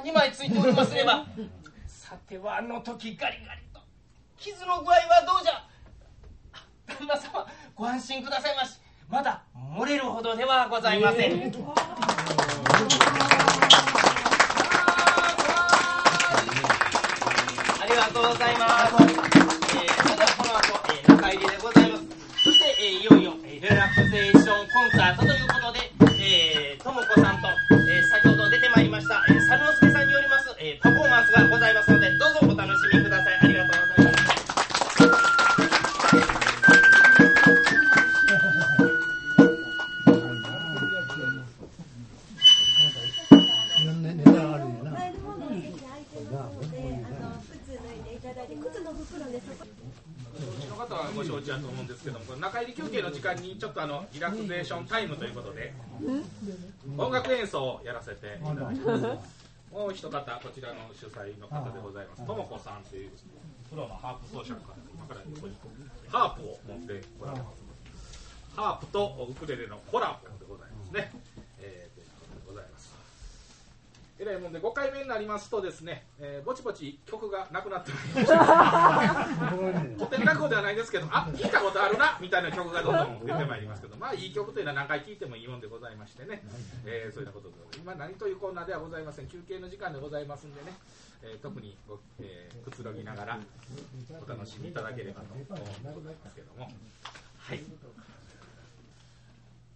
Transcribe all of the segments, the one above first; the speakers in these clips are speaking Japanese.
が2枚ついておりますれば。さてはあの時ガリガリと。傷の具合はどうじゃ？旦那様ご安心くださいまし。まだ漏れるほどではございません、えありがとうございます、えー、それではこの後、えー、中入りでございます。そして、えー、いよいよ、えー、リラクゼーションコンサートということでとあのリラクゼーションタイムということで音楽演奏をやらせて。いただきますもう一方こちらの主催の方でございます。とも子さんというプロのハープ奏者の方今からハープを持ってこられます。ハープとウクレレのコラボでございますね、えー、ということでございますえらいもんで5回目になりますとですね、えー、ぼちぼち曲がなくなってまいりました古典落語ではないですけどあ聞いたことあるなみたいな曲がどんどん出てまいりますけどまあいい曲というのは何回聴いてもいいもんでございましてね、えー、そういうことで今何というコーナーではございません。休憩の時間でございますんでね、えー、特にご、えー、くつろぎながらお楽しみいただければと思いますけども。はい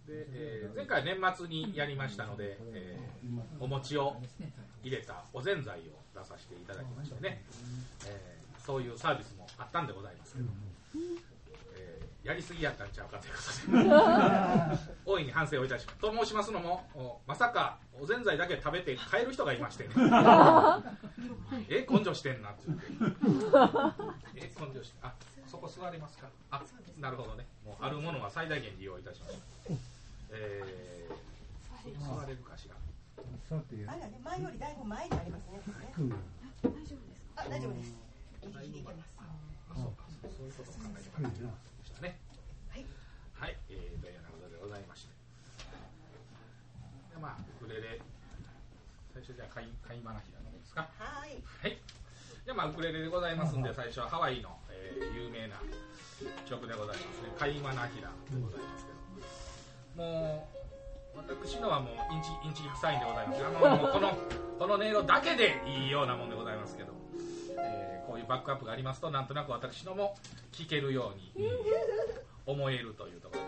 で、えー、前回年末にやりましたので、えー、お餅を入れたおぜんざいを出させていただきましてね、えー、そういうサービスもあったんでございますけども、えー、やりすぎやったんちゃうかということで。大いに反省をいたします。と申しますのもまさかおぜんざいだけ食べて帰る人がいましてね。え根性してんなって言ってえ根性してあそこ座れますか。あなるほどね。もうあるものは最大限利用いたしましたえー、座れるかしら。あらね、前よりだいぶ前にありますね。大丈夫ですあ、大丈夫です。ギリギリいけます。あ、そうか、そういうことを考えてましたね。はい。はい、えー、というようなことでございまして。で、まあ、ウクレレ。最初じゃあ、カイ、カイマナヒラのですか？はい。はい。で、まあ、ウクレレでございますんで、最初はハワイの、えー、有名な曲でございますね。カイマナヒラでございますけど。もう私のはもうインチインチ臭いんでございます。あの このこの音色だけでいいようなもんでございますけど、えー、こういうバックアップがありますとなんとなく私のも聴けるように思えるというところで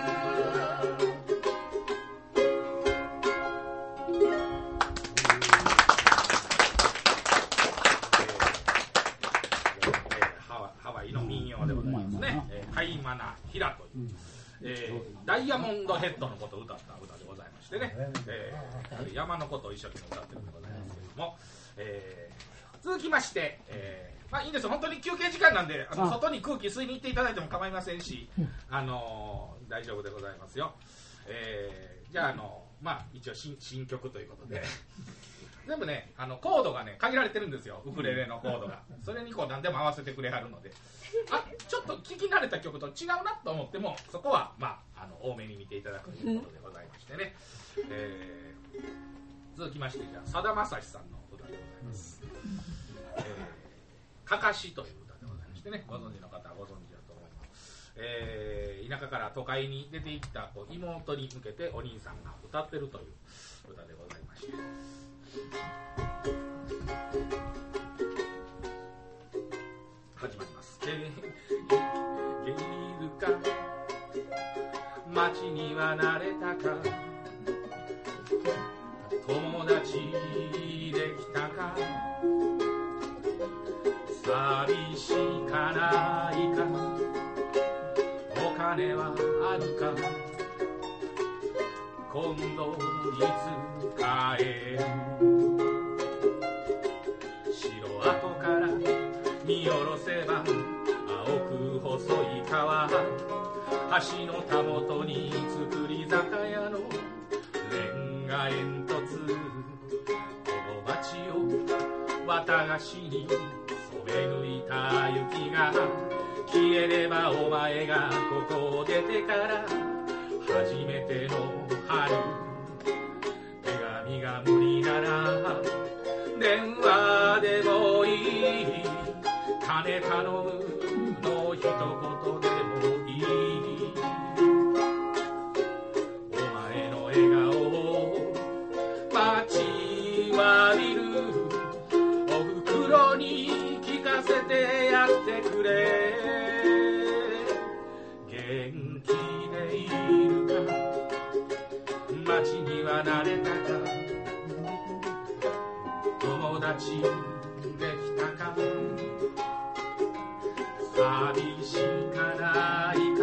ヤモンドヘッドのことを歌った歌でございまししてね、えー、山のことを一生懸命歌ってるんでございますけれども、えー、続きまして、えー、まあいいんです本当に休憩時間なんであの外に空気吸いに行っていただいても構いませんし、あのー、大丈夫でございますよ、えー、じゃああのまあ一応新新曲ということで全部ねあのコードがね限られてるんですよ。ウクレレのコードが。それにこう何でも合わせてくれはるので。あちょっと聴き慣れた曲と違うなと思ってもそこはまああの多めに見ていただくということでございましてね、えー、続きましてじゃあさだまさしさんの歌でございます「えー、かかし」という歌でございましてね。ご存知の方はご存知だと思います、えー、田舎から都会に出ていったこう妹に向けてお兄さんが歌ってるという歌でございまして。始まります「ゲゲルか。街には慣れたか。友達できたか。寂しかないか。お金はあるか。今度いつ帰る城跡から見下ろせば青く細い川橋のたもとに造り酒屋のレンガ煙突この街を綿菓子に染め抜いた雪が。消えればお前がここを出てから初めての春手紙が無理なら電話でもいい。金頼む。街には慣れたか。友達できたか寂しかないか。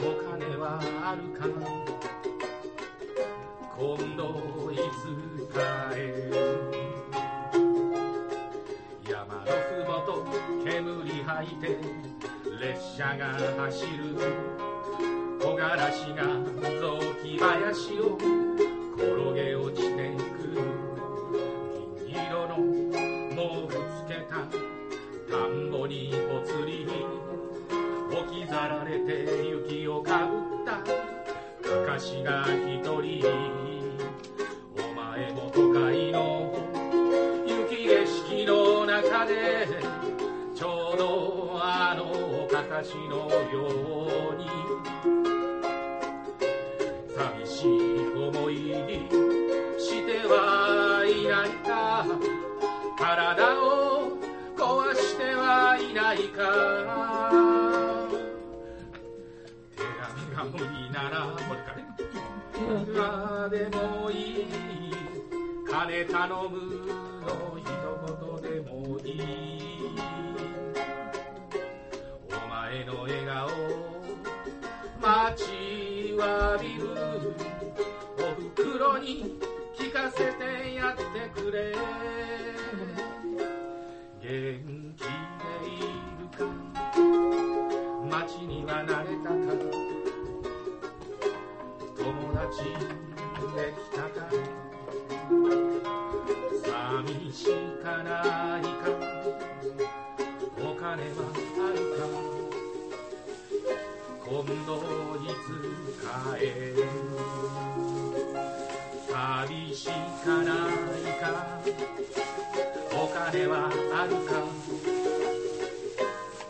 お金はあるか。今度いつ帰る。山のふもと煙吐いて列車が走る。木枯らしが雑木林を転げ落ちてく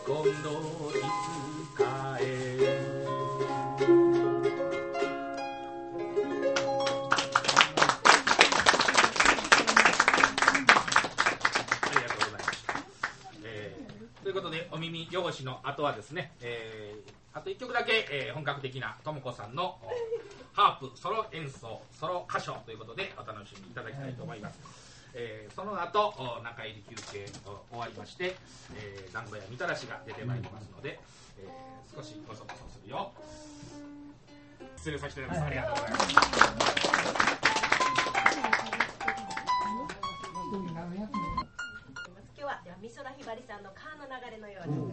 今度いつ帰るありがとうございました、えーということでお耳汚しの後はですね、えーあと1曲だけ、えー本格的なともこさんのハープソロ演奏ソロ歌唱ということでお楽しみいただきたいと思います、えー、その後お中入り休憩お終わりまして、えー、団子やみたらしが出てまいりますので、えー、少しごそごそするよ。失礼させていただきます、ありがとうございます。今日は美空ひばりさんの「川の流れのように」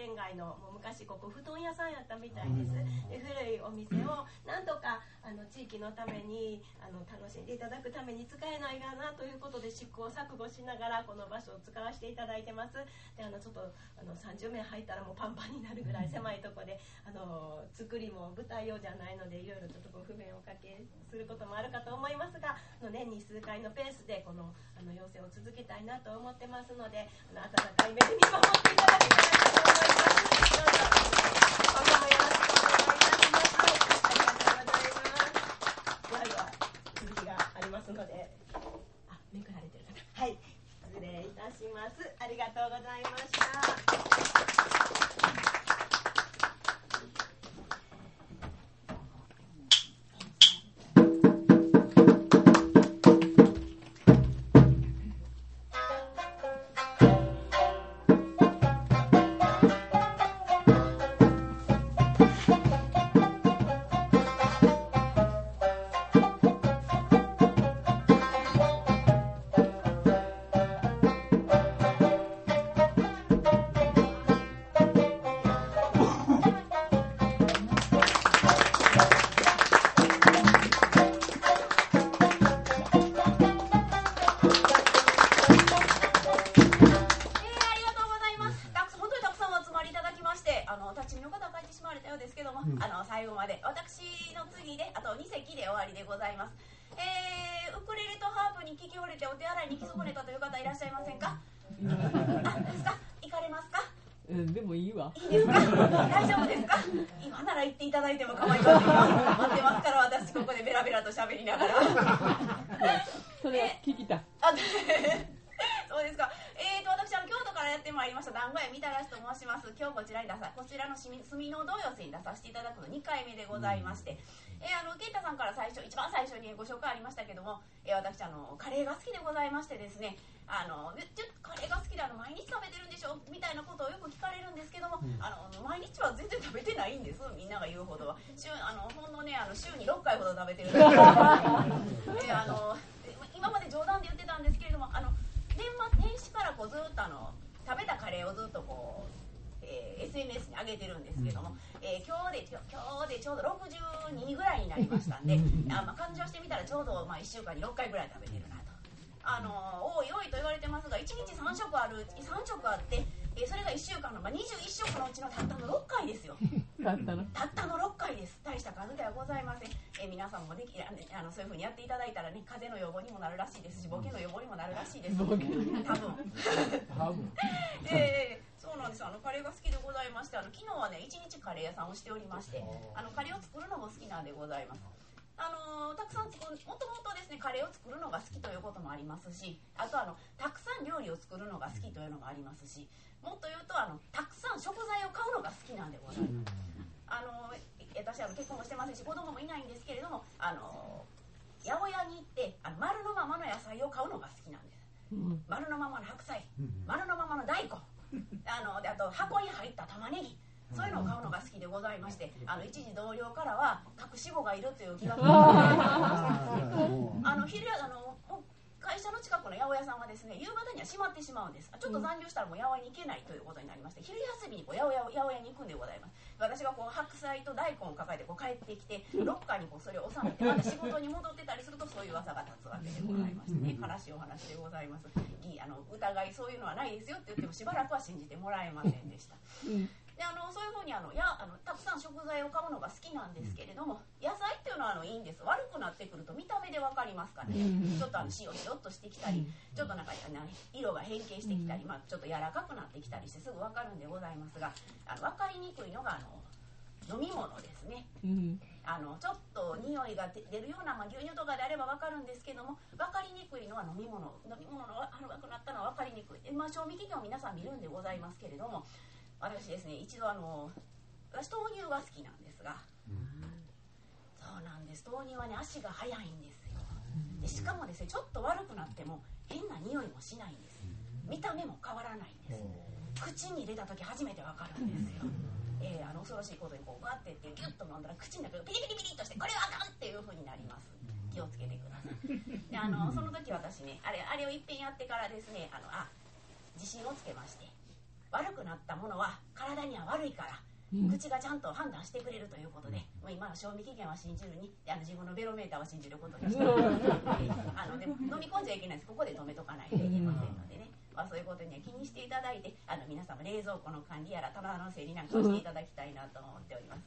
店街のもう昔ここ布団屋さんやったみたいです。で古いお店をなんとかあの地域のためにあの楽しんでいただくために使えないかなということで試行錯誤しながらこの場所を使わせていただいてます。であのちょっとあの30名入ったらもうパンパンになるぐらい狭いとこであの作りも舞台用じゃないのでいろいろちょっとご不便をおかけすることもあるかと思いますがあの年に数回のペースでこのあの要請を続けたいなと思ってますのであの温かい目で見守っていただけたらと思いますどうぞ今後もよろしくお願いいたしますありがとうございますではでは続きがありますので。あめくられてる方。はい。失礼いたします。ありがとうございました。で終わりでございます。えー、ウクレレとハープに聞き惚れてお手洗いに行き損ねたという方いらっしゃいませんか？あ、ですか？行かれますか？うん、でもいいわ。いいですか？大丈夫ですか？今なら行っていただいても構いませんよ。待ってますから私ここでベラベラと喋りながら。それ聞きたい。あそうですか。えーと私あの京都からやってまいりました団子屋みたらしと申します。今日こちらに出さこちらの墨の同様性に出させていただくの2回目でございまして、えーあのケイタさんから最初一番最初にご紹介ありましたけども、えー私あのカレーが好きでございましてですね。あのえちょっとカレーが好きであの毎日食べてるんでしょみたいなことをよく聞かれるんですけども、あの毎日は全然食べてないんです。みんなが言うほどは。週あのほんのねあの週に6回ほど食べてるんです。えーあの今まで冗談で言ってたんですけれどもあの年末年始からこうずっとあの食べたカレーをずっとこう、えー SNS に上げてるんですけども、えー今日で今日でちょうど62ぐらいになりましたんであ、まあ、勘定してみたらちょうど、まあ、1週間に6回ぐらい食べてるなと。あの多い多いと言われてますが1日3食ある3食あって、えーそれが1週間の、まあ、21食のうちのたったの6回ですよ。だったの？たったの6回です大した数ではございません、えー皆さんもできあのそういうふうにやっていただいたらね風邪の予防にもなるらしいですしボケの予防にもなるらしいですボケ多分多分。えーそうなんですあのカレーが好きでございましてあの昨日はね一日カレー屋さんをしておりましてあのカレーを作るのも好きなんでございます。あのーたくさん作るもともとですねカレーを作るのが好きということもありますしあとあのたくさん料理を作るのが好きというのもありますしもっと言うとあのたくさん食材を買うのが好きなんでございます。あの私あの結婚もしてませんし子供もいないんですけれどもあの八百屋に行ってあの丸のままの野菜を買うのが好きなんです。うん。丸のままの白菜。丸のままの大根 あのであと箱に入った玉ねぎ。そういうのを買うのが好きでございましてあの一時同僚からは隠し子がいるという疑惑が。あ。の 昼あの会社の近くの八百屋さんはですね夕方には閉まってしまうんです。あちょっと残業したらもう八百屋に行けないということになりまして昼休みにこう八百屋八百屋に行くんでございます私がこう白菜と大根を抱えてこう帰ってきてロッカーにこうそれを収めてまた仕事に戻ってたりするとそういう噂が立つわけでございましてね悲しいお話でございます。ぎあの疑いそういうのはないですよって言ってもしばらくは信じてもらえませんでしたであのそういうふうにあのやあのたくさん食材を買うのが好きなんですけれども野菜っていうのはあのいいんです。悪くなってくると見た目で分かりますからね。ちょっとあの塩ひよっとしてきたりちょっとなんか色が変形してきたり、まあ、ちょっと柔らかくなってきたりしてすぐ分かるんでございますがあの分かりにくいのがあの飲み物ですね。うん。あのちょっと匂いが出出るような、まあ、牛乳とかであれば分かるんですけども分かりにくいのは飲み物。飲み物の悪くなったのは分かりにくい。で、まあ、賞味期限を皆さん見るんでございますけれども私ですね一度あの私豆乳が好きなんですが、そうなんです。豆乳はね足が速いんですよ。でしかもですねちょっと悪くなっても変な匂いもしないんです。見た目も変わらないんです。口に入れた時初めて分かるんですよ、えーあの恐ろしいことにこうガッてってギュッと飲んだら口の中がピリピリピリっとしてこれはあかんっていう風になります。気気をつけてください。であのその時私ねあれあれをいっぺんやってからですねあのあ自信をつけまして悪くなったものは体には悪いから口がちゃんと判断してくれるということで、もう今の賞味期限は信じるにあの自分のベロメーターは信じることに してあのでも飲み込んじゃいけないです。ここで止めとかないといけませんのでね、まあ、そういうことには気にしていただいてあの皆様冷蔵庫の管理やら棚の整理なんかをしていただきたいなと思っております。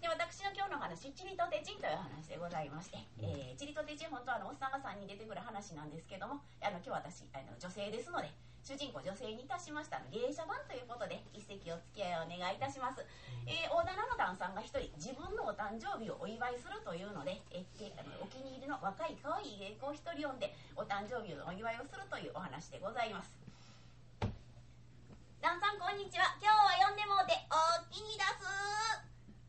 で私の今日の話「チリとテチン」という話でございまして、えー、チリとテチン本当はあのおっさんが3人出てくる話なんですけどもあの今日私あの女性ですので主人公女性にいたしましたの芸者版ということで一席お付き合いをお願いいたします、えー、大棚の旦さんが一人自分のお誕生日をお祝いするというので、えー、あのお気に入りの若い可愛い芸妓を一人呼んでお誕生日のお祝いをするというお話でございます。旦さんこんにちは。今日は呼んでもうてお気に出す。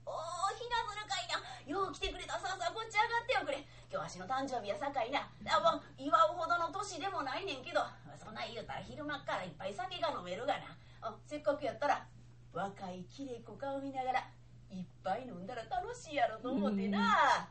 おおひなぶるかいなよう来てくれた。さあさあこっち上がっておくれ。今日わしの誕生日やさかいな。あもう祝うほどの年でもないねんけどそんな言うたら昼間っからいっぱい酒が飲めるがな。あせっかくやったら若いきれい子顔見ながらいっぱい飲んだら楽しいやろと思ってな、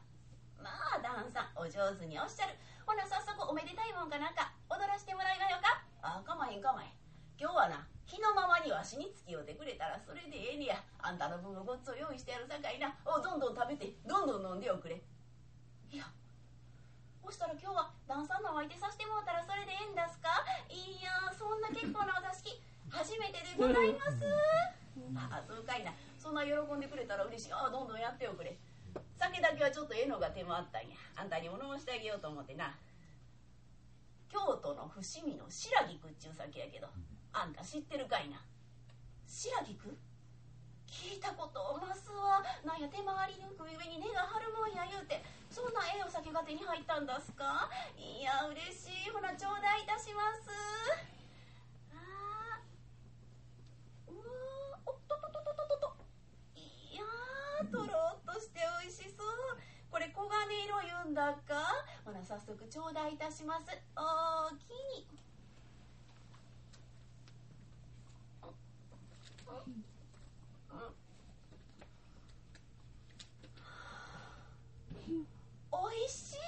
まあ旦さんお上手におっしゃる。ほな早速おめでたいもんかなんか踊らしてもらいまよか？あかまへんかまへん。今日はな日のままにわしに付き合うてくれたらそれでええねや。あんたの分のごっつを用意してやるさかいな。おどんどん食べてどんどん飲んでおくれ。いやそしたら今日は旦さんのお相手させてもうたらそれでええんですか？いやそんな結構なお座敷初めてでございます。あそうかいな。そんな喜んでくれたら嬉しい。あどんどんやっておくれ。酒だけはちょっとええのが手間あったんや。あんたにも飲ましてあげようと思ってな。京都の伏見の白菊っちゅう酒やけどあんた知ってるかいな。白菊？聞いたことますわ。なんや手回りにく上に根が張るもんや言うて。そんなええお酒が手に入ったんですか？いや嬉しい。ほな頂戴いたします。あー。うわおっととととととと。いやとろっとして美味しそう。これ黄金色言うんだか？ほな早速頂戴いたします。おおきに。おいしい。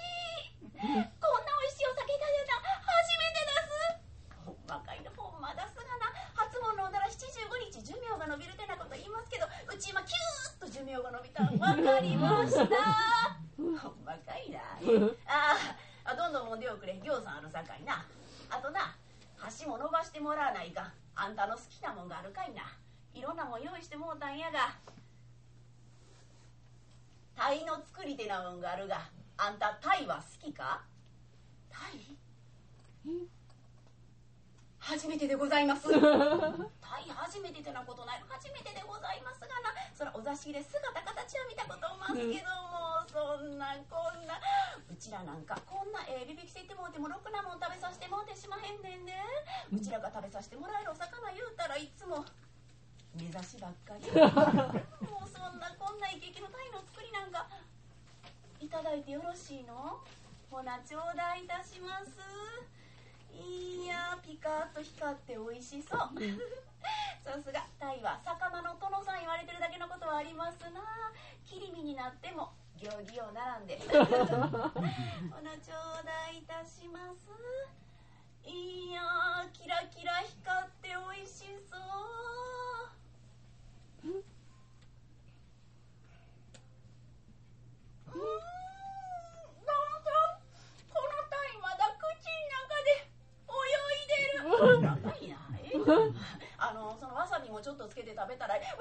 こんな美味しいお酒が出た。初めてです。ほんまかいなほんまですがな。初物飲んだら75日寿命が延びるってなこと言いますけどうち今キューッと寿命が伸びた。ん分かりました。ほんまかいな。ああどんどん飲んでおくれ。ぎょうさんあるさかいな。あとな箸も伸ばしてもらわないかあんたの好きなもんがあるかいな。いろんなもん用意してもうたんやが。鯛の作り手なもんがあるがあんた鯛は好きか？鯛初めてでございます。鯛初めててなことない。初めてでございますがな。そらお座敷で姿形は見たことますけども、そんなこんな。うちらなんかこんなええビビきせてもうてもろくなもん食べさせてもうてしまへんねんねうちらが食べさせてもらえるお魚言うたらいつも目指しばっかり。もうそんなこんなイケイケの鯛の作りなんかいただいてよろしいの？ほな頂戴いたします。いやピカッと光って美味しそう。さすが。タイは魚の殿さん言われてるだけのことはありますな。切り身になっても行儀を並んで。ほな頂戴いたします。いやキラキラ光って美味しそう。うーんなんかこのタイまだ口の中で泳いでる長いなえ あのそのわさびもちょっとつけて食べたらわさび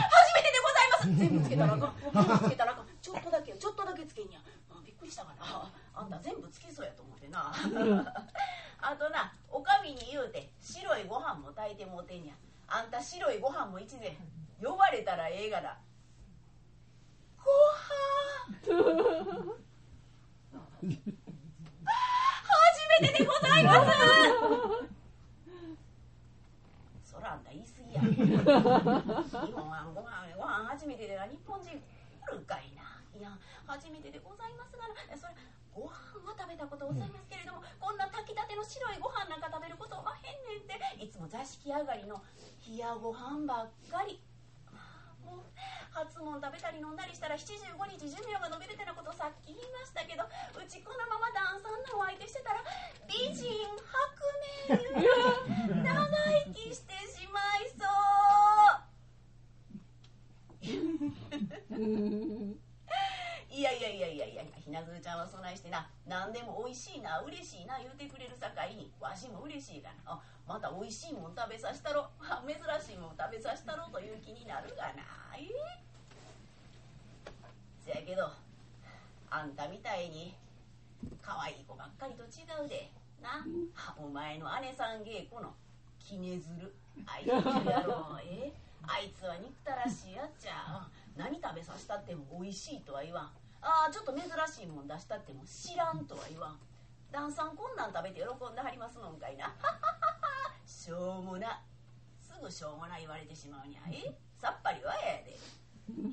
初めてでございます。全部つけたらあかん。全部つけたらあかんちょっとだけちょっとだけつけんや。あびっくりしたかな。あんた全部つけそうやと思ってな。あとなおかみに言うて白いご飯も炊いてもうてんや。あんた白いご飯も一膳呼ばれたらええがな。ご飯。初めてでございますそらあんた言い過ぎや日本はご飯ご飯初めてでな日本人おるかいな。いや初めてでございます。がなそれご飯は食べたことございますけれども、こんな炊きたての白いご飯なんか食べることはへんねんっていつも座敷上がりの冷やご飯ばっかり。もう初物食べたり飲んだりしたら75日寿命が延びるってなことさっき言いましたけどうちこのまま旦さんのお相手してたら美人白明長生きしてしまいそう。いやいやいやいやいやひなずるちゃんはそないしてな何でも美味しいな嬉しいな言うてくれるさかいにわしも嬉しいがな。また美味しいもん食べさせたろ。珍しいもん食べさせたろという気になるがなえせやけどあんたみたいに可愛い子ばっかりと違うで。なお前の姉さん稽古のキネズルあいつやろえあいつは憎たらしいやっちゃ。何食べさせたっても美味しいとは言わん。ああちょっと珍しいもん出したっても知らんとは言わん。旦さんこんなん食べて喜んではりますのんかいな。しょうもな。すぐしょうもな言われてしまうにゃえさっぱりはやで。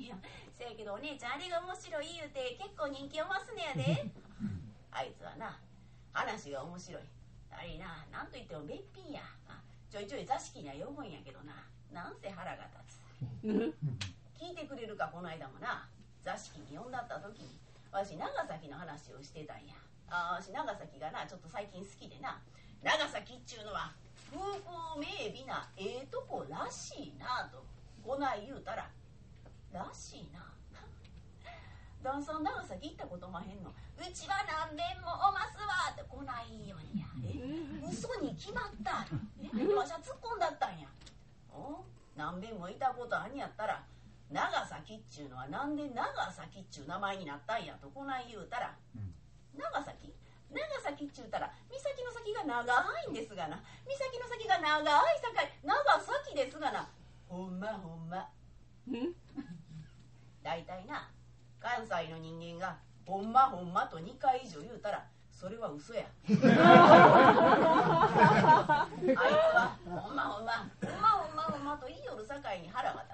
いやせやけどお姉ちゃんあれが面白い言うて結構人気を増すねやで。あいつはな話が面白い。あれななんといってもべっぴんや。あちょいちょい座敷には呼ぶんやけどな。なんせ腹が立つ。聞いてくれるかこの間もな座敷に呼んだった時にわし長崎の話をしてたんや。あわし長崎がなちょっと最近好きでな。長崎っちゅうのは風光明媚なええとこらしいなとこない言うたららしいな。旦さん長崎行ったことまへんの？うちは何遍もおますわってこないようにや。え？嘘に決まった。え？わしは突っ込んだったんや。お？何遍もいたことあんやったら長崎っちゅうのはなんで長崎っちゅう名前になったんやとこない言うたら、長崎？長崎っちゅうたら岬の先が長いんですがな。岬の先が長いさかい長崎ですがな。ほんまほんま。大体な関西の人間がほんまほんまと2回以上言うたらそれは嘘や。あいつはほんまほんまほんまほんまほんまと言いよるさかいに腹が立つ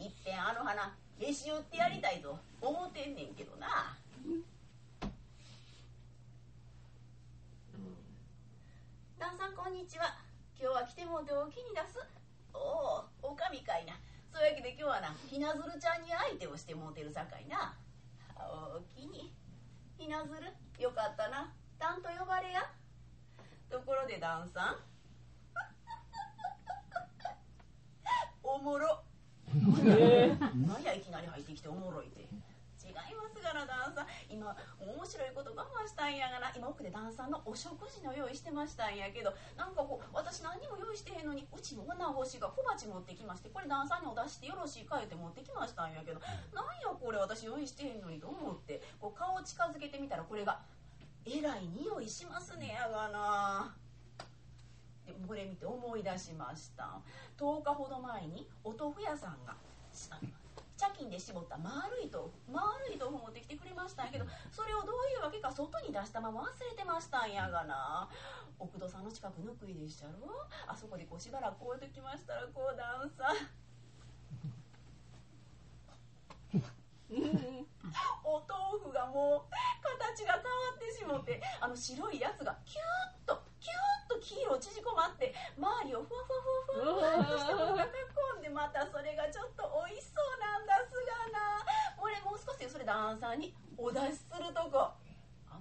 いっぺんあの花へし折ってやりたいと思ってんねんけどな。うん。旦さんこんにちは。今日は来てもうてお気に出す。おおおかみかいな。そうやけで今日はなひなずるちゃんに相手をしてもうてるさかいな。おおきに。ひなずるよかったな。たんと呼ばれや。ところで旦さん。おもろ。何やいきなり入ってきておもろいて。違いますがな旦さん今面白いこと我慢したんやがな。今奥で旦さんのお食事の用意してましたんやけど。なんかこう私何も用意してへんのにうちの女星が小鉢持ってきましてこれ旦さんにお出してよろしいか言って持ってきましたんやけど。なんやこれ私用意してへんのにと思って。こう顔近づけてみたらこれがえらい匂いしますねやがな。これ見て思い出しました。10日ほど前にお豆腐屋さんが茶巾で絞った丸い豆腐丸い豆腐持ってきてくれましたんやけどそれをどういうわけか外に出したまま忘れてましたんやがな。奥戸さんの近くぬくいでっしゃろ？あそこでこうしばらくこうやってきましたらこうダンサー。お豆腐がもう形が変わってしもてあの白いやつがキューッとキューッと黄色縮こまって周りをふわふわふわふわっとしたものが囲んでまたそれがちょっと美味しそうなんだすがな俺もう少しでそれダンサーにお出しするとこ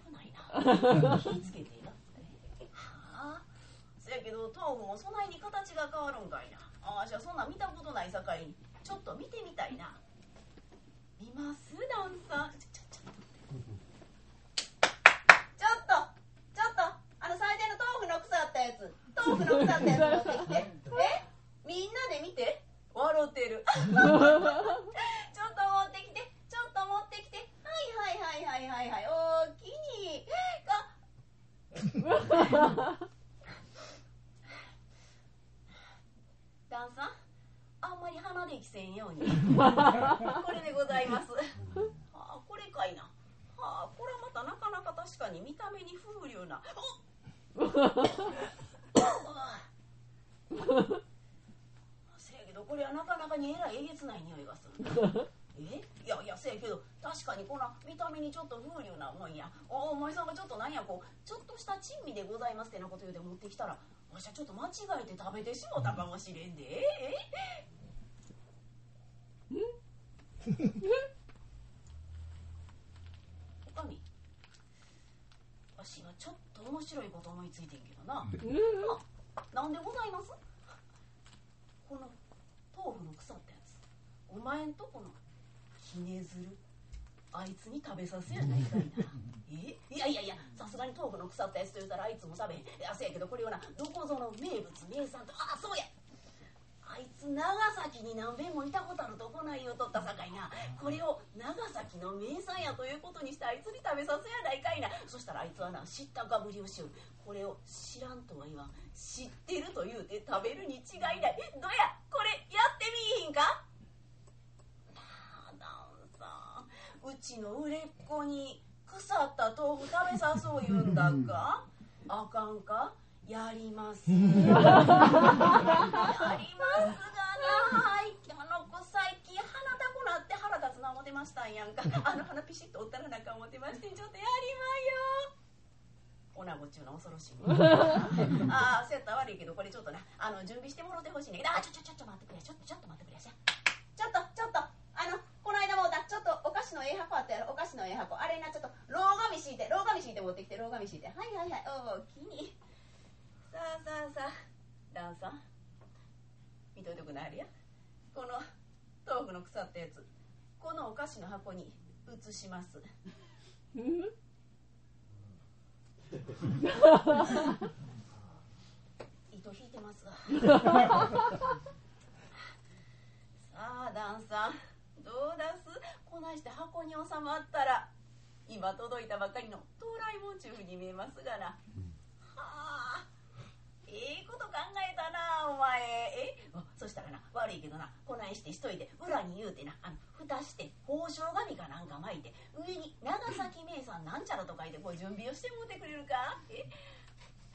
危ないな気ぃつけてなはあそやけど豆腐もそないに形が変わるんかいなああじゃあそんなん見たことないさかいにちょっと見てみたいな見ますダンサーちょちょちょっとちょっとちょっとあの最低の豆腐の腐ったやつ豆腐の腐ったやつ持ってきてえみんなで見て。笑ってる。ちょっと持ってきて。ちょっと持ってきて。はいはいはいはいはいはい。おおきに。がダンさん。あんまり鼻できせんように。これでございます。はあ、これかいな。はあ、これはまたなかなか確かに見た目に風流な。せやけどこれはなかなかにえらいえげつない匂いがする。え？いやいやせやけど確かにこの見た目にちょっと風流なもんや。おお前さんがちょっとなんやこうちょっとした珍味でございますってなこと言うて持ってきたらわしはちょっと間違えて食べてしもたかもしれんで。え？え？おかみわしはちょっと面白いこと思いついてんけどなあなんでございます？この豆腐の腐ったやつ。お前んとこのひねずるあいつに食べさせやないかいな。え？いやいやいやさすがに豆腐の腐ったやつと言うたらあいつも食べへん。いやせやけどこれはなどこぞの名物名産と。あそうや。あいつ長崎に何べんもいたことあるとこないよとったさかいな。これを長崎の名産やということにしてあいつに食べさせやないかいな。そしたらあいつはな知ったかぶりをしよるこれを知らんとは言わん。知ってると言うて食べるに違いない。どやこれやってみいひんか？なあダンさんうちの売れっ子に腐った豆腐食べさそう言うんだか？あかんか？やります。やりますがな。はい。あの子最近鼻たくなって腹立つな思ってましたんやんか。あの鼻ピシッと折ったらなんか思ってましてちょっとやりまよ。おなごっちゅうの恐ろしい。ああそうやったら悪いけどこれちょっとな。あの準備してもろてほしいね。んけどあちょちょちょちょ待ってくれ。ちょっとちょっと。待ってくれちょっとちょっと。あのこの間もうだちょっとお菓子のええ箱あったやろ。お菓子のええ箱あれなちょっとロー紙敷いてロー紙敷いて持ってきてロー紙敷いてはいはいはい。おおきにさあさあさあダンさん。見といてくなあるや。この豆腐の腐ったやつ。このお菓子の箱に移します。糸引いてます。わ さあダンさん。どうだす？こないして箱に収まったら今届いたばかりの到来もんちゅうふうに見えますがな。はあええこと考えたなお前。え？そしたらな悪いけどなこないして一人で裏に言うてなあの蓋して包丁紙かなんか巻いて上に長崎名産なんちゃらと書いてこう準備をしてもうてくれるか？え？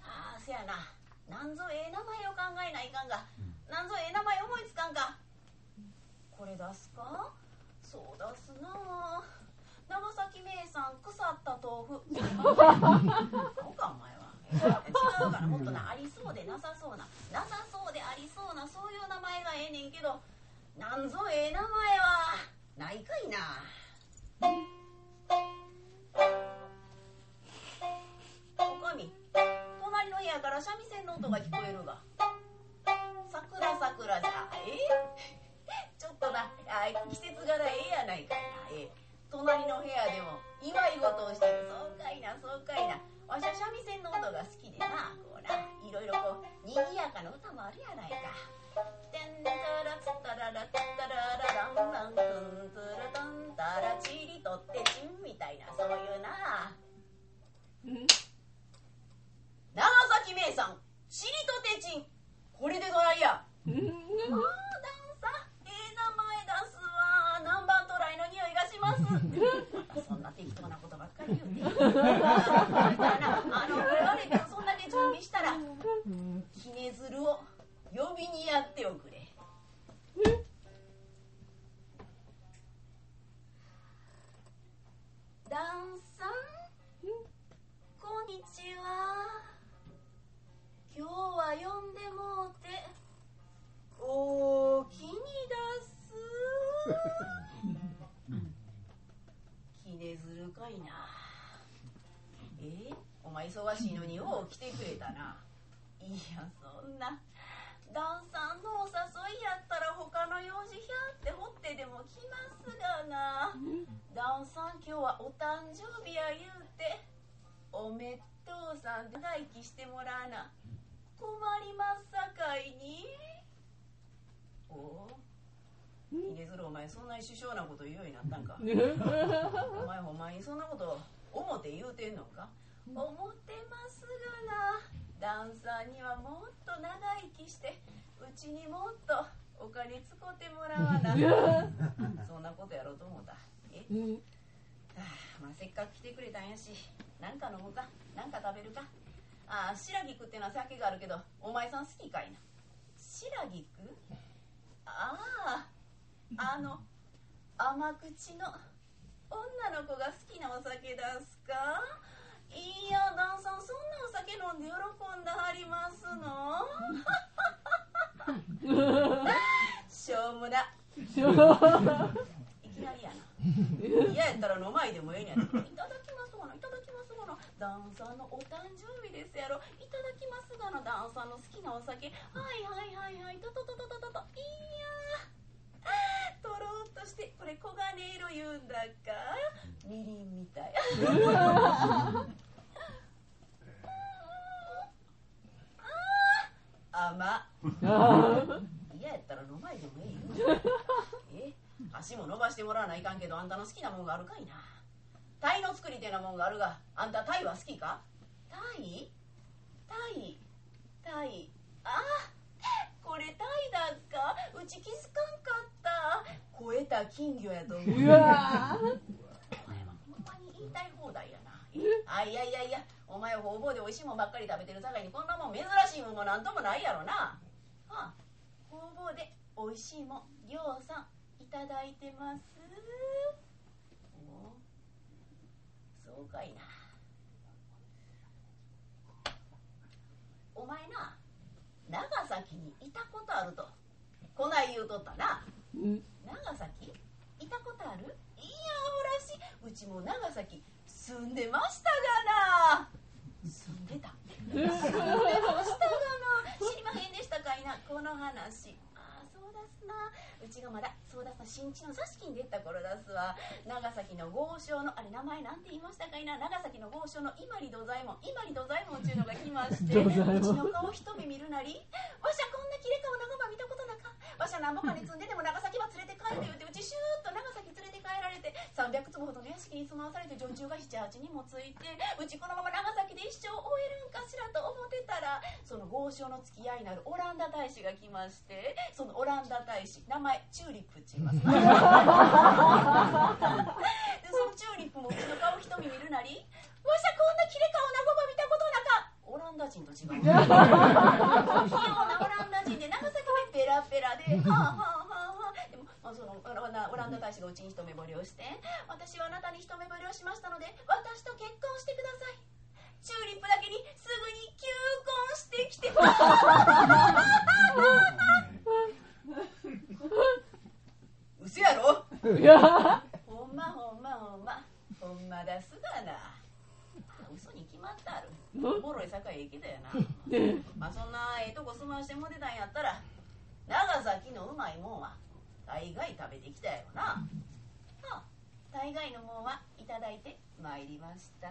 ああせやな。なんぞええ名前を考えないかんが。なんぞええ名前思いつかんか？これ出すか？そう出すな。長崎名産腐った豆腐。そうかお前違うかなもっとなありそうでなさそうななさそうでありそうなそういう名前がええねん。けどなん。ぞええ名前はないかいなおかみ隣の部屋から三味線の音が聞こえるが桜桜じゃえちょっとなあ季節柄ええやないかいなえ隣の部屋でも祝い事をしてるそうかいなそうかいなわしゃ三味線の音が好きでなこうないろいろこうにぎやかな歌もあるやないか「てんたらつったららつったらららんらんくんつるとんたらちりとってちん」みたいなそういうな。長崎名産ちりとてちん。これでどないや。ああダンサええ名前出すわ南蛮トライの匂いがします。そんな適当なことばっかり言うてあの悪いけどそんだけ準備したらひねずるを呼びにやっておくれダンさんこんにちは今日は呼んでもうておおきに出すひねずるかいなえお前忙しいのによう来てくれたな。いやそんなダンさんのお誘いやったら他の用事ひゃって掘ってでも来ますがな。ダンさん今日はお誕生日や言うておめっとうさんで長生きしてもらわな。困りますさかいに。おおひねずるお前そんなに首相なこと言うようになったんか。お前ほんまにそんなこと思って言うてんのか？思ってますがな。ダンサーにはもっと長生きしてうちにもっとお金使ってもらわな。そんなことやろうと思った。え？はあまあ、せっかく来てくれたんやしなんか飲むか？なんか食べるか？ああ白菊ってのは酒があるけどお前さん好きかいな？白菊あああの甘口の女の子が好きなお酒ですか？いやダンさん。そんなお酒飲んで喜んだはりますの？しょうもな行きなりやな。嫌やったら飲まいでもええんやいただきますがな。いただきますがな。ダンさんのお誕生日ですやろ。いただきますがな。ダンさんの好きなお酒。はいはいはいはい。ととととととといやーとろっとしてこれ黄金色言うんだか？みりんみたい。甘。嫌やったら飲まいでもええよ。え？足も伸ばしてもらわないかんけどあんたの好きなもんがあるかいな。タイの作りてなもんがあるがあんたタイは好きか？タイ？タイ？タイ？あこれタイだっか？うち気づかんかった超えた金魚やと思う。うわお前はほんまに言いたい放題やな。えあいやいやいや。お前方々で美味しいもんばっかり食べてるさかいにこんなもん珍しいもんもなんともないやろな。はあ。方々で美味しいもんぎょうさんいただいてます。おそうかいな。お前な長崎にいたことあると。こない言うとったな。うん長崎？いたことある？いやおらしい。うちも長崎。住んでましたがな。住んでた。住んでましたがな。知りまへんでしたかいな。この話だすな。うちがまだそうだすな新地の座敷に出た頃だすわ。長崎の豪商のあれ名前なんて言いましたかいな。長崎の豪商の伊万里土左衛門。伊万里土左衛門っていうのが来まして うちの顔一目見るなり。わしゃこんな切れ顔長場見たことなか。わしゃ何ぼかに積んででも長崎は連れて帰る言うて。うちシューッと長崎連れて帰られて。300坪ほどの屋敷に住まわされて女中が78人もついて。うちこのまま長崎で一生終えるんかしらと思ってたらその豪商の付き合いになるオランダ大使が来ましてそのオランダ大使名前チューリップって言います。そのチューリップもうちの顔一目見るなりわしゃこんな切れ顔なごば見たことなかオランダ人と違う器用なオランダ人で長崎でペラペラではあはあはあはあでもまあそのオラオランダ大使がうちに一目惚れをして私はあなたに一目惚れをしましたので私と結婚してくださいチューリップだけにすぐに求婚してきて 嘘やろ？いや。ほんまほんまほんま。ほんまだすがな。嘘に決まってあるおもろい坂ええけだよな。まあそんなええとこ住まわしてもてたんやったら長崎のうまいもんは大概食べてきたやろな。はあ大概のもんはいただいてまいりました。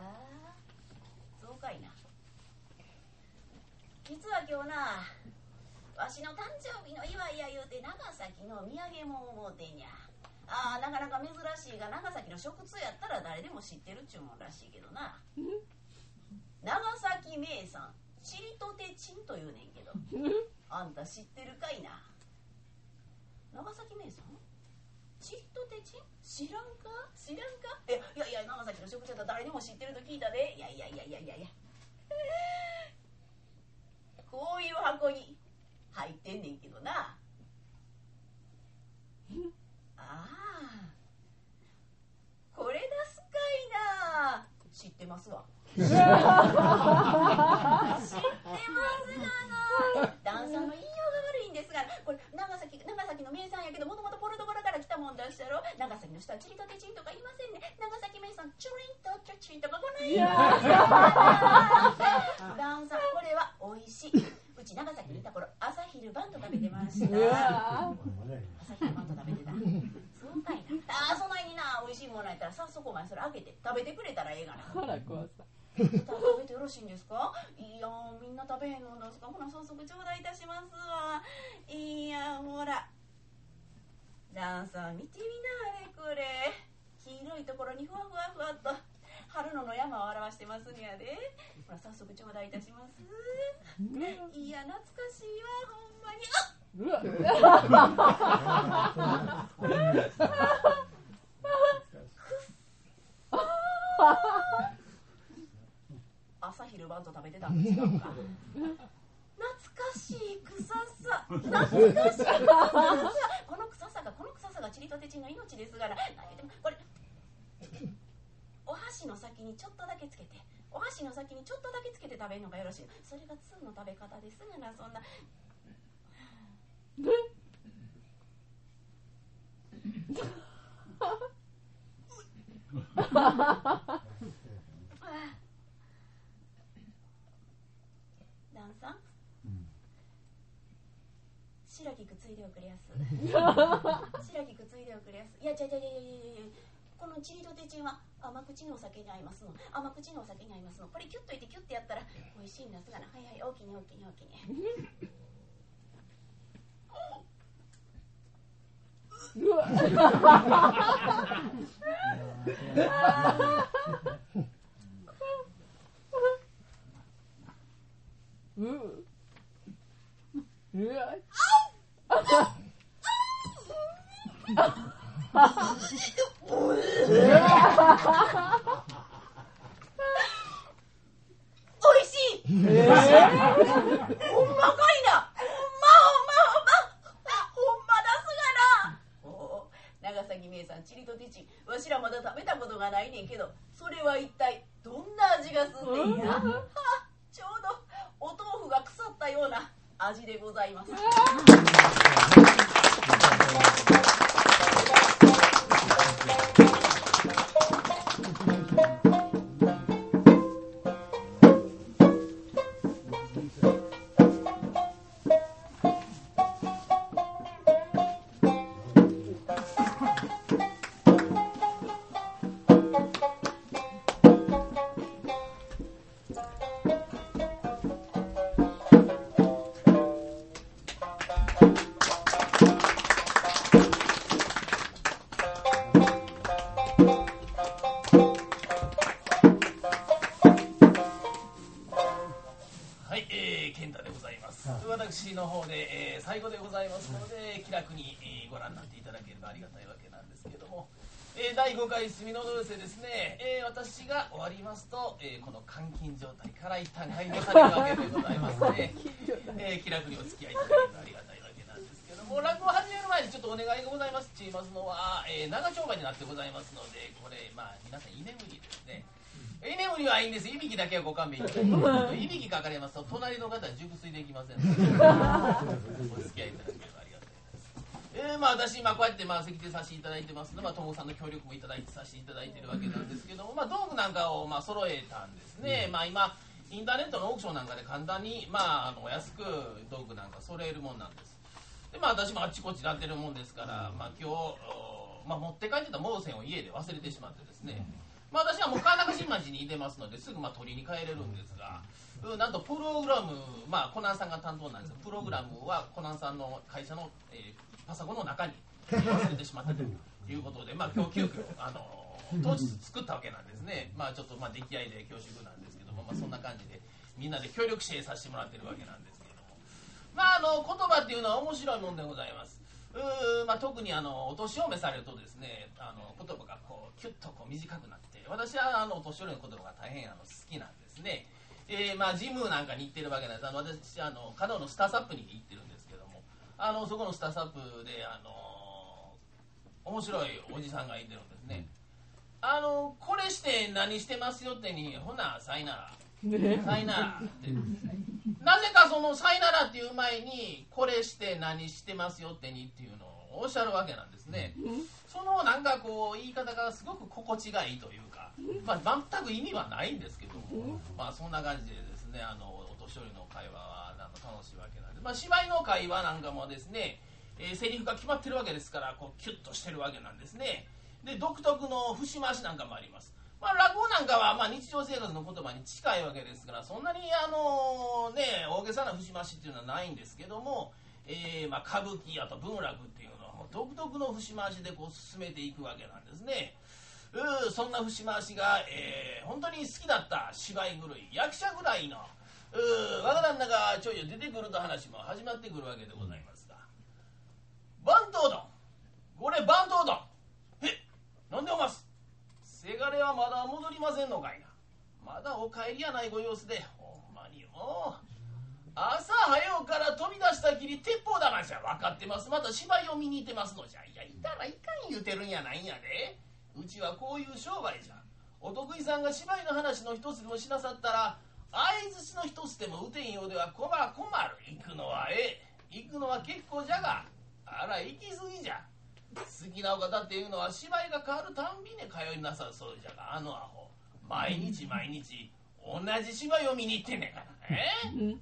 そうかいな。実は今日なわしの誕生日の祝いや言うて長崎の土産物を持てんやああなかなか珍しいが長崎の食通やったら誰でも知ってるっちゅうもんらしいけどな。長崎名産チリとてチンと言うねんけど。あんた知ってるかいな。長崎名産？チリとてチン知らんか？知らんか？いやいやいや長崎の食通やったら誰でも知ってると聞いたで。いやいやいやいやいやいや。こういう箱に入ってんねんけどな。ああこれ出すかいな。知ってますわ。知ってますがな。ダンサーの言いようが悪いんですがこれ長崎長崎の名産やけどもともとポルトガルから来たもんだっしゃろ？長崎の人はチリとテチンとか言いませんね。長崎名産チュリンとチョチンとかこないいやダンサーこれは美味しいうち長崎にいた頃朝昼晩と食べてました。朝昼晩と食べてた。そうかいなあーそないにな美味しいものやったら早速お前それ開けて食べてくれたらええがな。腹壊さ食べてよろしいんですか？いやーみんな食べへんのですかほな早速頂戴いたしますわ。いやほら。ダンサー見てみなあれこれ。黄色いところにふわふわふわっと春野の山を表してますんやで。ほら早速頂戴いたします。いや懐かしいわほんまに。あうわ。朝昼晩と食べてたんですか 懐かしい臭さ懐かしい臭さがこの臭さがチリとテチンの命ですから何言ってもこれお箸の先にちょっとだけつけてお箸の先にちょっとだけつけて食べるのがよろしい。それが2の食べ方ですがなそんな。旦さん。白木くついでおくれやす白木くついでおくれやすいやじゃじゃじゃじゃじゃこのチリとテチンは甘口のお酒に合いますの。甘口のお酒に合いますの。これキュッといってキュッてやったら美味しいんですがなはいはい大きに大きに大きにうわううわ。美 味しい。ほんまかい。なほんまほんまほんまほんまだすがなお長崎名産チリとティチわしらまだ食べたことがない。ねんけどそれは一体どんな味がすんねんやはあちょうどお豆腐が腐ったような味でござい。ますはい、第5回住みのどうせですね、えー私が終わりますと、えーこの監禁状態から一旦解放されるわけでございますので、えー気楽にお付き合いいただければありがたいわけなんですけども、落語を始める前にちょっとお願いがございます。って言いますのは、えー長丁場になってございますので、これ、まあ、皆さん居眠りですね。居眠りはいいんです。いびきだけはご勘弁いただきますいびきかかりますと隣の方は熟睡できませんので お付き合いいただけすえー、まあ私今こうやってまあ席手させていただいてますので、まあ、友さんの協力もいただいてさせていただいてるわけなんですけども、まあ、道具なんかをまあ揃えたんですね、まあ今インターネットのオークションなんかで簡単にまああの安く道具なんか揃えるもんなんです。でまあ私もあっちこっちなってるもんですから、まあ今日、おまあ、持って帰ってた毛線を家で忘れてしまってですね、まあ私はもう川中新町にいてますのですぐまあ取りに帰れるんですが、うん。なんとプログラム、まあコナンさんが担当なんですが、プログラムはコナンさんの会社の、えーパソコンの中に忘れてしまったということで、まあ今日急遽あの当日作ったわけなんですね。まあちょっとまあ出来合いで恐縮なんですけども、まあそんな感じでみんなで協力してさせてもらってるわけなんですけれども。まああの言葉っていうのは面白いもんでございます。うーまあ、特にあのお年を召されるとですねあの言葉がこうキュッとこう短くなって私はあのお年寄りの言葉が大変あの好きなんですね、えーまあ、ジムなんかに行ってるわけなんですあの私あの加納のスターサップに行ってるんですけどあのそこのスターサップであの面白いおじさんがいてるんですね、あのこれして何してますよってにほなさいなら。ね。さいならって。なぜかそのさいならっていう前にこれして何してますよってにっていうのをおっしゃるわけなんですね。そのなんかこう言い方がすごく心地がいいというか、まあ、全く意味はないんですけども、まあそんな感じでですねあのお年寄りの会話は楽しいわけなんで、まあ、芝居の会話なんかもですね、えーセリフが決まってるわけですからこうキュッとしてるわけなんですね。で独特の節回しなんかもあります。まあ、落語なんかはまあ日常生活の言葉に近いわけですからそんなにあのね大げさな節回しっていうのはないんですけども、えーまあ歌舞伎あと文楽っていうのは独特の節回しでこう進めていくわけなんですね。うそんな節回しが、えー本当に好きだった芝居狂い役者ぐらいのうー若旦那がちょいちょい出てくると話も始まってくるわけでございますが。番頭どんこれ番頭どんえなんでおます？せがれはまだ戻りませんのかいな。まだお帰りやないご様子で。ほんまによ朝早うから飛び出したきり鉄砲玉じゃ。分かってます。また芝居を見に行ってますのじゃ。いやいたらいかん言うてるんやないんやで。うちはこういう商売じゃ。お得意さんが芝居の話の一つでもしなさったら相づちの一つでも打てんようでは困る。困る。行くのはええ。行くのは結構じゃが。あら行き過ぎじゃ。好きなお方っていうのは芝居が変わるたんびに通いなさるそうじゃが。あのアホ。毎日毎日同じ芝居を見に行ってんねんから。え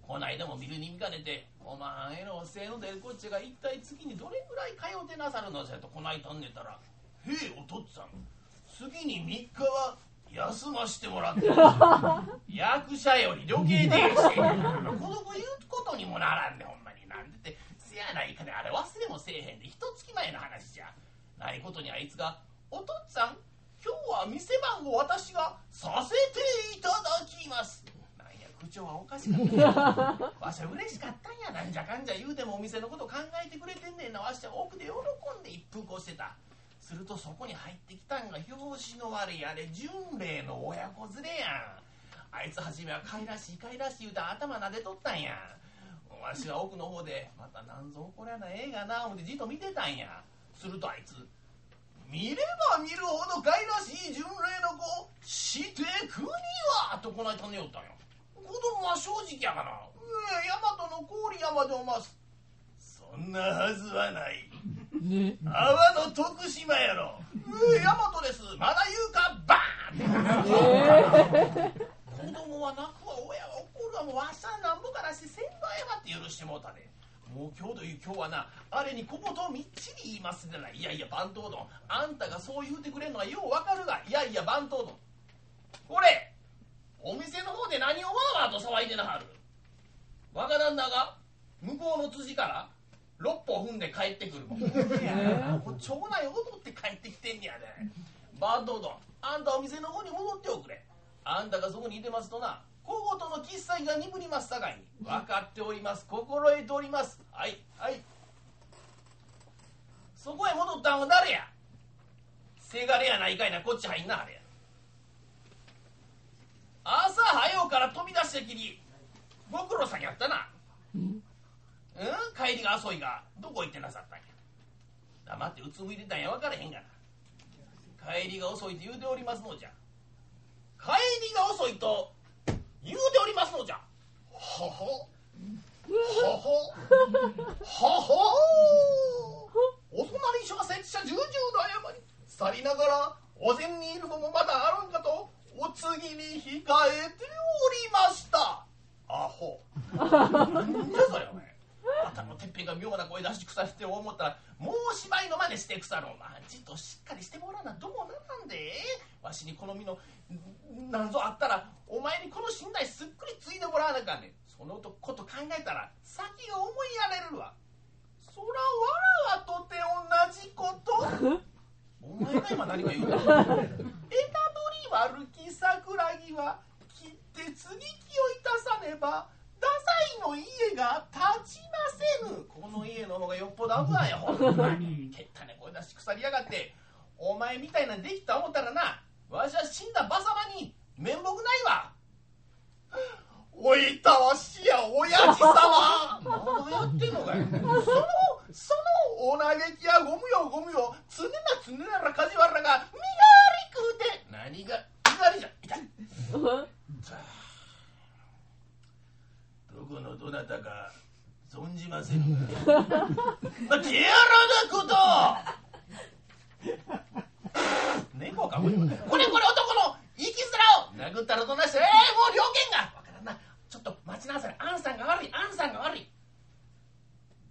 こないだも見るに見かねて。おまんへのせいの出るこっちゃが一体月にどれぐらい通ってなさるの？じゃとこないとんねたら「へえお父っつぁん。次に3日は休ましてもらってる。役者より余計でえし。孤独言うことにもならんでほんまに。なんでって。せやないかね。あれ忘れもせえへんで。一月前の話じゃ。ないことにあいつが「お父っつぁん今日は店番を私がさせていただきます」なんや口調はおかしかった。わしは嬉しかったんや。なんじゃかんじゃ言うてもお店のこと考えてくれてんねんな。わしは奥で喜んで一服をしてた。するとそこに入ってきたんが表紙の悪いあれ巡礼の親子連れやん。あいつ初めはかいらしいかいらしい言うて頭撫でとったんやわしは奥の方でまたなんぞこれやなええがな思ってじっと見てたんや。するとあいつ見れば見るほどかいらしい巡礼の子してくにはとこないとねよったんよ。子供は正直やがな。ええ大和の郡山でおます。そんなはずはない。ね阿波の徳島やろ。大和です。まだ言うか？バーン。って子供は泣くわ親は怒るわもうわしゃなんぼからして先輩はって許してもうたでもう今日という今日はなあれに小言をみっちり言いますでないいやいや番頭殿。あんたがそう言うてくれんのはようわかるが。いやいや番頭殿。これお店の方で何をわーわーと騒いでなはる？若旦那が向こうの辻から六歩踏んで帰ってくるもん。町内を踊って帰ってきてんやで。バンドドン、あんたお店の方に戻っておくれ。あんたがそこにいてますとな、小言の喫茶が鈍りますさかいに。分かっております。心得ております。はい、はい。そこへ戻ったんは誰や？せがれやないかいな、こっち入んな、あれや。朝早うから飛び出してきり、ご苦労さんやったな。うん？帰りが遅いが。どこ行ってなさったんや？黙ってうつむいてたんや。分からへんがな。帰りが遅いと言うておりますのじゃ。帰りが遅いと言うておりますのじゃ。ほほほほほほお隣諸が設置者重々の謝り。去りながらお膳にいるのもまだあるんかとお次に控えておりました。アホ。なんじゃそれお前頭のてっぺんが妙な声出して腐して思ったらもう芝居の真似して腐ろうまあじっとしっかりしてもらうなどうなんで。わしにこの身のなんぞあったらお前にこの信頼すっくりついでもらわなあかんねん。そのこと考えたら先が思いやれるわ。そらわらわとて同じこと。お前が今何が言うた？枝取り悪き桜木は切って接ぎ木をいたさねば太宰の家が立ちませぬこの家の方がよっぽど危ない。よ ほんまに。けったね声出し腐りやがって。お前みたいなんできた思ったらなわしは死んだ馬様に面目ないわ。おいたわしや親父様。まだやってんのかい。そのそのお嘆きやゴムよゴムよ常な常なら梶原が身がり食うて。何が身がりじゃ。痛い どこのどなたか存じません。が まあ、手荒なこと。猫かこれこれこれ男の生きづらを。殴ったらどないしてええもう了見が。わからんな。ちょっと待ちなさい。アンさんが悪い。アンさんが悪い。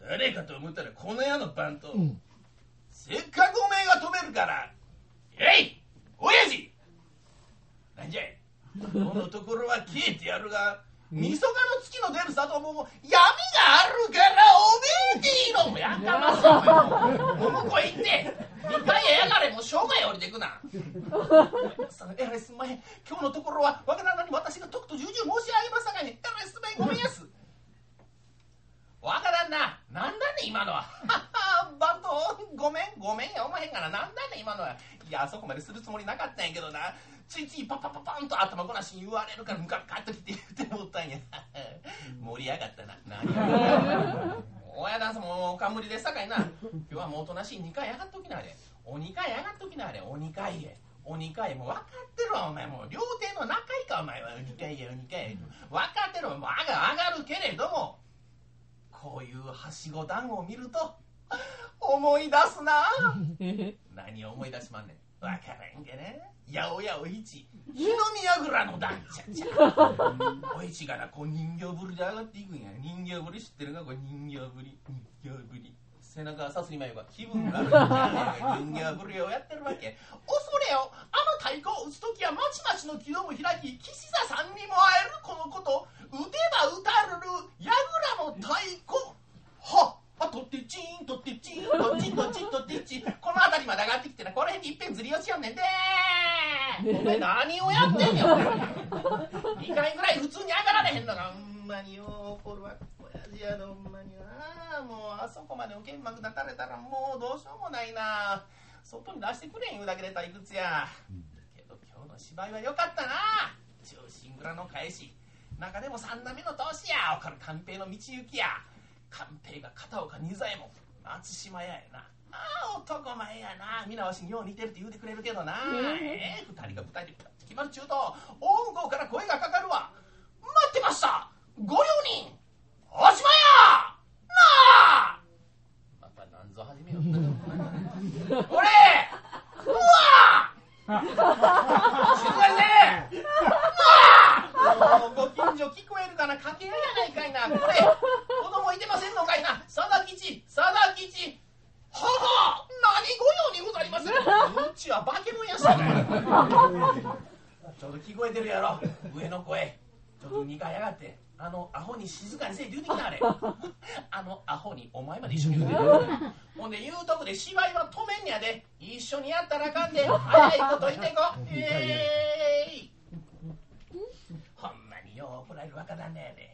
誰かと思ったらこの世の番頭、せっかくおめえが止めるから。えい！親父！なんじゃい？このところは消えてやるがみそがの月の出る里も闇があるからおめえでいいのもやかま お向こうへ行って2階へやがれもう生涯降りてくな。さえらいすんまへん。今日のところは若旦那に私がとくと重々申し上げますさかいにえらいすんまへんごめんやす。若旦那な。んだね今のは。バントごめんごめんや。おまへんがな。なんだね今のは。いやあそこまでするつもりなかったんやけどなついついパッパッパッパンと頭ごなしに言われるからムカムカっときて言って思ったんや。盛り上がったな。何や。親旦さんもおかむりでさかいな。今日はもうおとなしい2回上がっときなあれ。お2回上がっときなあれ。お2回へ。お2回もう分かってるわお前。もう両手の仲いいかお前は。お2回へお2回へ。分かってるわ。もう上が上がるけれどもこういうはしご団子を見るとお思い出すな。何を思い出しまんねんわからんけね八百屋お市。日の宮蔵の団ちゃんちゃお市がなこう人形ぶりで上がっていくんや。人形ぶり知ってるか？これ人形ぶり。人形ぶり。背中がさすり眉が気分がある人形ぶりをやってるわけ。恐れよあの太鼓を打つ時はまちまちの木戸も開き岸田さんにも会える。このこと打てば打たる。る櫓の太鼓。はっあ、とってちん、とってちん、とっちん、とっちん、とってちん。この辺りまで上がってきてな、この辺にいっぺんずり落ちよんねんでお前何をやってんねん、お前。2回ぐらい普通に上がられへんのか。ほんまによう怒るわ。親父やで、ほんまにな。もう、あそこまでお剣幕立たれたら、もうどうしようもないな。外に出してくれん言うだけで退屈や。けど今日の芝居は良かったな。中心蔵の返し。中でも三段目の投資や。おかる寛平の道行きや。寛平が片岡仁左衛門。松島屋やな。ああ男前やな。皆わしによう似てるって言うてくれるけどな、ええ二人が二人で決まる中途大向こうから声がかかるわ。待ってました。ご両人。おしまやなあ。またなんぞ始めよった 俺。うわ。静かにせもうご近所聞こえるかな掛け合いやないかいな。これ子供いてませんのかいな。貞吉貞吉。はは何ご用にございます うちは化け物やしねちょうど聞こえてるやろ。上の声。ちょっと2階上がって。あのアホに静かにせえって言うてきなあれ。あのアホにお前まで一緒に言うてる。ほんで言うとこで芝居は止めんやで。一緒にやったらあかんで。早いこと言ってこえーい。ほんまによう怒られる若旦那やで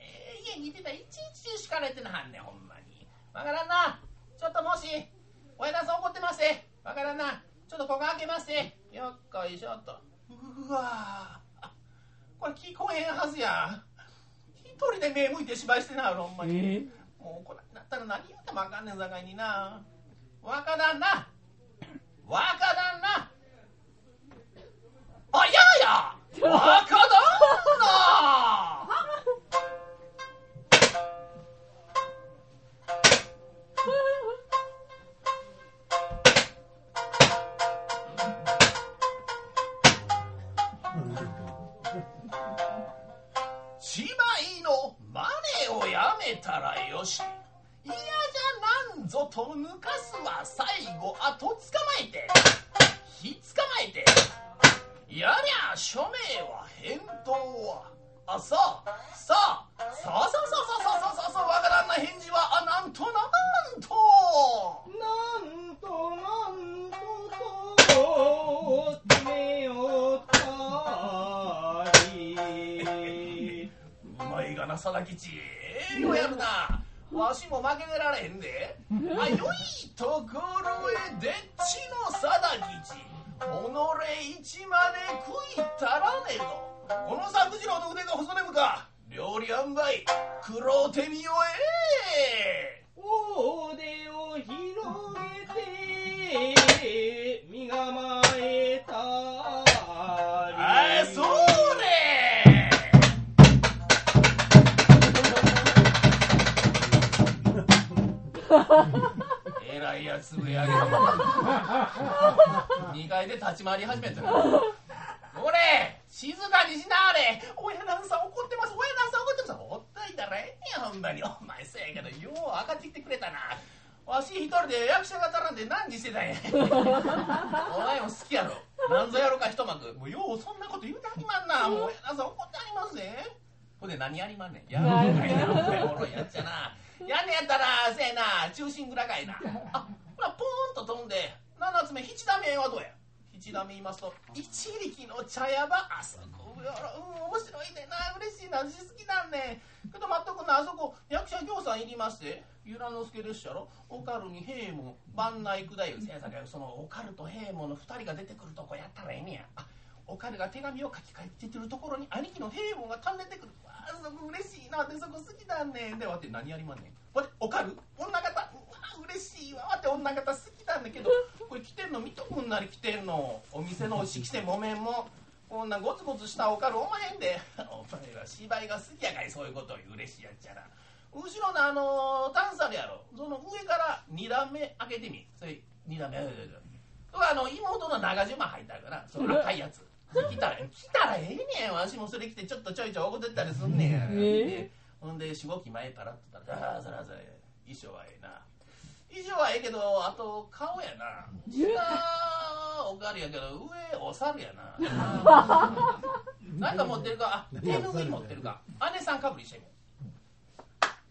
家にいてたらいちいち叱かれてなはんねんほんまに。わからんな。ちょっともし親旦さん怒ってますぜわからんな。ちょっとここ開けますぜよっこいしょっと。うわ。これ聞こえへんはずや。一人で目向いて芝居してなほんまに、もうこれなったら何言うてもあかんねんさかいにな。若旦那若旦那あやや。若旦那芝めたらよし。嫌じゃなんぞと抜かすは最後あと捕まえて。ひ捕まえて。やりゃ署名は返答は。あさあ。さあ。さあさあさあさあさあさあさあわからんな返事はあなんとなんとなんとなんとと決めよったりうまいがな貞吉ええよやるな。わしも負けてられへんで。あよいところへでっちの定吉。己一まで食いたらねえぞこの作次郎の腕が細ねむか。料理塩梅苦労てみよえ。おうで えらいやつぶやけど。2階で立ち回り始めてる俺静かにしなあれ。親なんさん怒ってます。親なんさん怒ってます。おったいたらええんやほんまに。お前せやけどよう上がってくれたな。わし一人で役者が足らんで何時してたん。やお前も好きやろ。なんぞやろか一幕。もうようそんなこと言うてはりまんな。もう親なんさん怒ってはりますぜ。ほんで何やりまんねん。やるんかいな。お前おもろいやっちゃな。やんねやったらせやな中心蔵かいな。あほらポーンと飛んで七つ目七段目はどうや？七段目言いますと一力の茶屋ばあそこうん面白いね。な嬉しいな私好きなんね。んけどまっとくなあそこ役者行さんいりまして由良之助ですやろ。おかるに平門番内九太夫せやさかいそのおかると平門の二人が出てくるとこやったらええねや。あおかるが手紙を書き換えてるところに兄貴の平門が飛んでてくる。わあそこ嬉しいなでそこ好きなんねん。でわって何やりまんねん。わっておかる？女方。うわ嬉しいわわって女方好きなんだけど これ着てんの見とくんなり着てんの。お店の式て木綿も。こんなゴツゴツしたおかるおまへんで。お前は芝居が好きやかいそういうことを嬉しいやっちゃな。後ろのあのタンスあるやろ。その上から2段目開けてみ。それ2段目あの妹の長島入ったからその赤いやつ来たら来たらええねん。わしもそれ来てちょっとちょいちょい怒ってったりすんねん、でほんで4号機前からって言ったら「ああそらそら衣装はええな。衣装はええけどあと顔やな。下おかわりやけど上お猿やな。なんか持ってるか？あ手拭い持ってるか？姉さんかぶりしてみ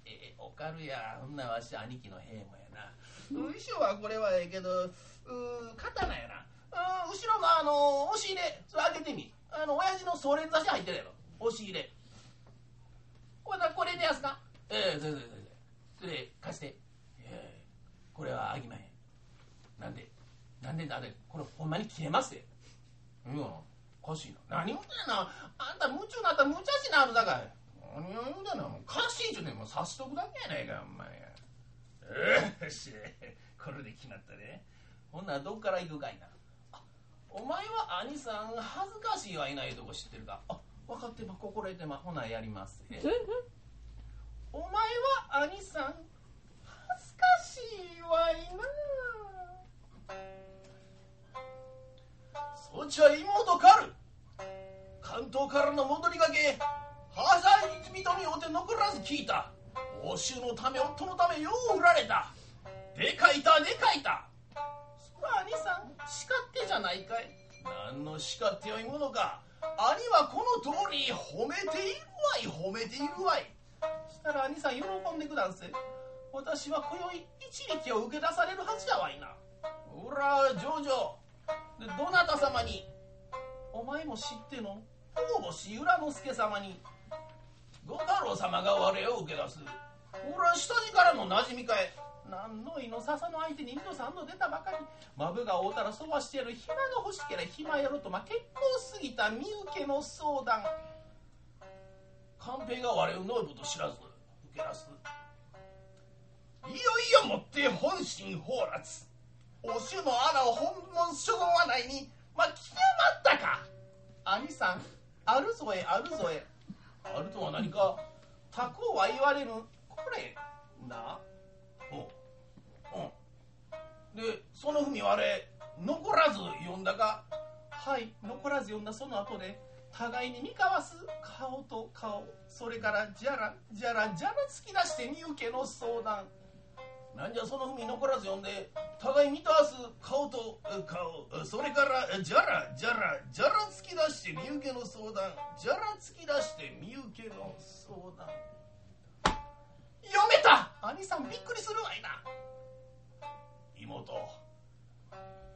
ええおかるや。ほんならわし兄貴の兵もやな。衣装はこれはええけどうー刀やなうん後ろのあの押し入れそれ開けてみ。あの親父の総連差し入ってるやろ。押し入れ。これこれでやすかええそれそれそれそれ貸して。ええこれはあきまへん。なんでなんでなんでこれほんまに切れますでうんおかしいな。何言うてんな。あんた夢中になったら無茶しなあるだかい。何を言うてんなもうかしいちゅうねん。もう刺しとくだけやないかお前。よ しこれで決まったねほんならどっから行くかいな。お前は兄さん恥ずかしいはいないとこ知ってるか？あ分かってま心得てまほなやります。お前は兄さん恥ずかしいわいな。そっちは妹かる。関東からの戻りがけはしゃい人に会うて残らず聞いた。報酬のため夫のためよう売られた。でかいたでかいた。そら兄さん叱ってじゃないかい。何の叱ってよいものか。兄はこの通り褒めているわい褒めているわい。したら兄さん喜んでください私は今宵一力を受け出されるはずやわいな。ほらジョジョ。でどなた様に。お前も知っての。大星浦之助様に。五太郎様が我を受け出す。俺は下地からの馴染みかい。何のいの笹の相手に二度三度出たばかり。マブが会うたらそばしてやる暇が欲しければ暇やろとま結構すぎた身請けの相談。官兵が我をノイブと知らず受け出すいよいよもって本心放辣お衆の穴を本門所言はないにまあ極まったか。兄さんあるぞえあるぞえ。あるとは何か？他校は言われるこれな？でその文はあれ残らず読んだか？はい残らず読んだその後で互いに見交わす顔と顔それからじゃらじゃらじゃら突き出して身請けの相談。なんじゃその文残らず読んで互い見交わす顔と顔それからじゃらじゃらじゃら突き出して身請けの相談。じゃら突き出して身請けの相談。読めた！兄さんびっくりするわいな妹。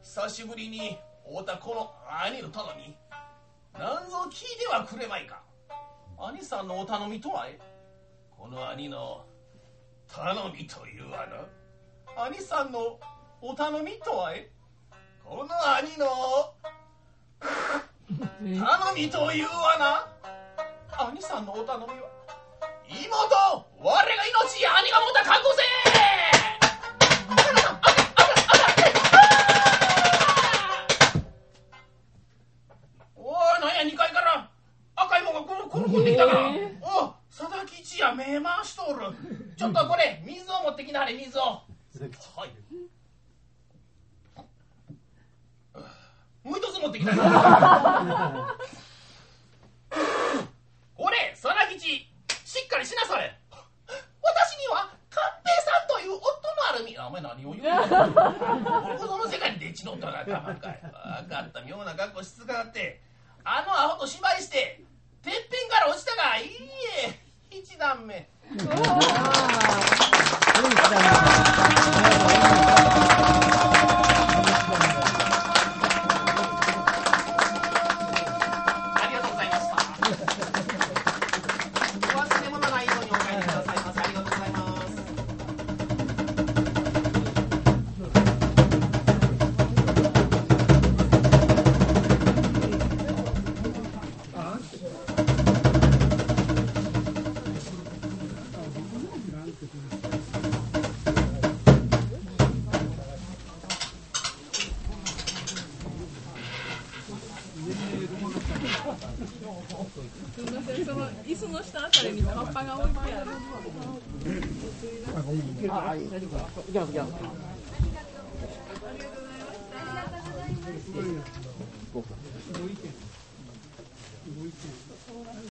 久しぶりに会うたこの兄の頼み。なんぞ聞いてはくれまいか。兄さんのお頼みとはえ？この兄の頼みというわな兄さんのお頼みとはえ？この兄の頼みというわな兄さんのお頼みは妹我が命や兄が持った覚悟せ目回しとる。ちょっとこれ水を持ってきなはれ水を。はい。もう一つ持ってきた。これ佐々吉。しっかりしなされ。私には寛平さんという夫のあるみ。お前何を言うの？僕その世界にデチの夫がかまんかい。分かった。妙な格好しつかって。あのアホと芝居しててっぺんから落ちたがいいえ。一段目 cosas.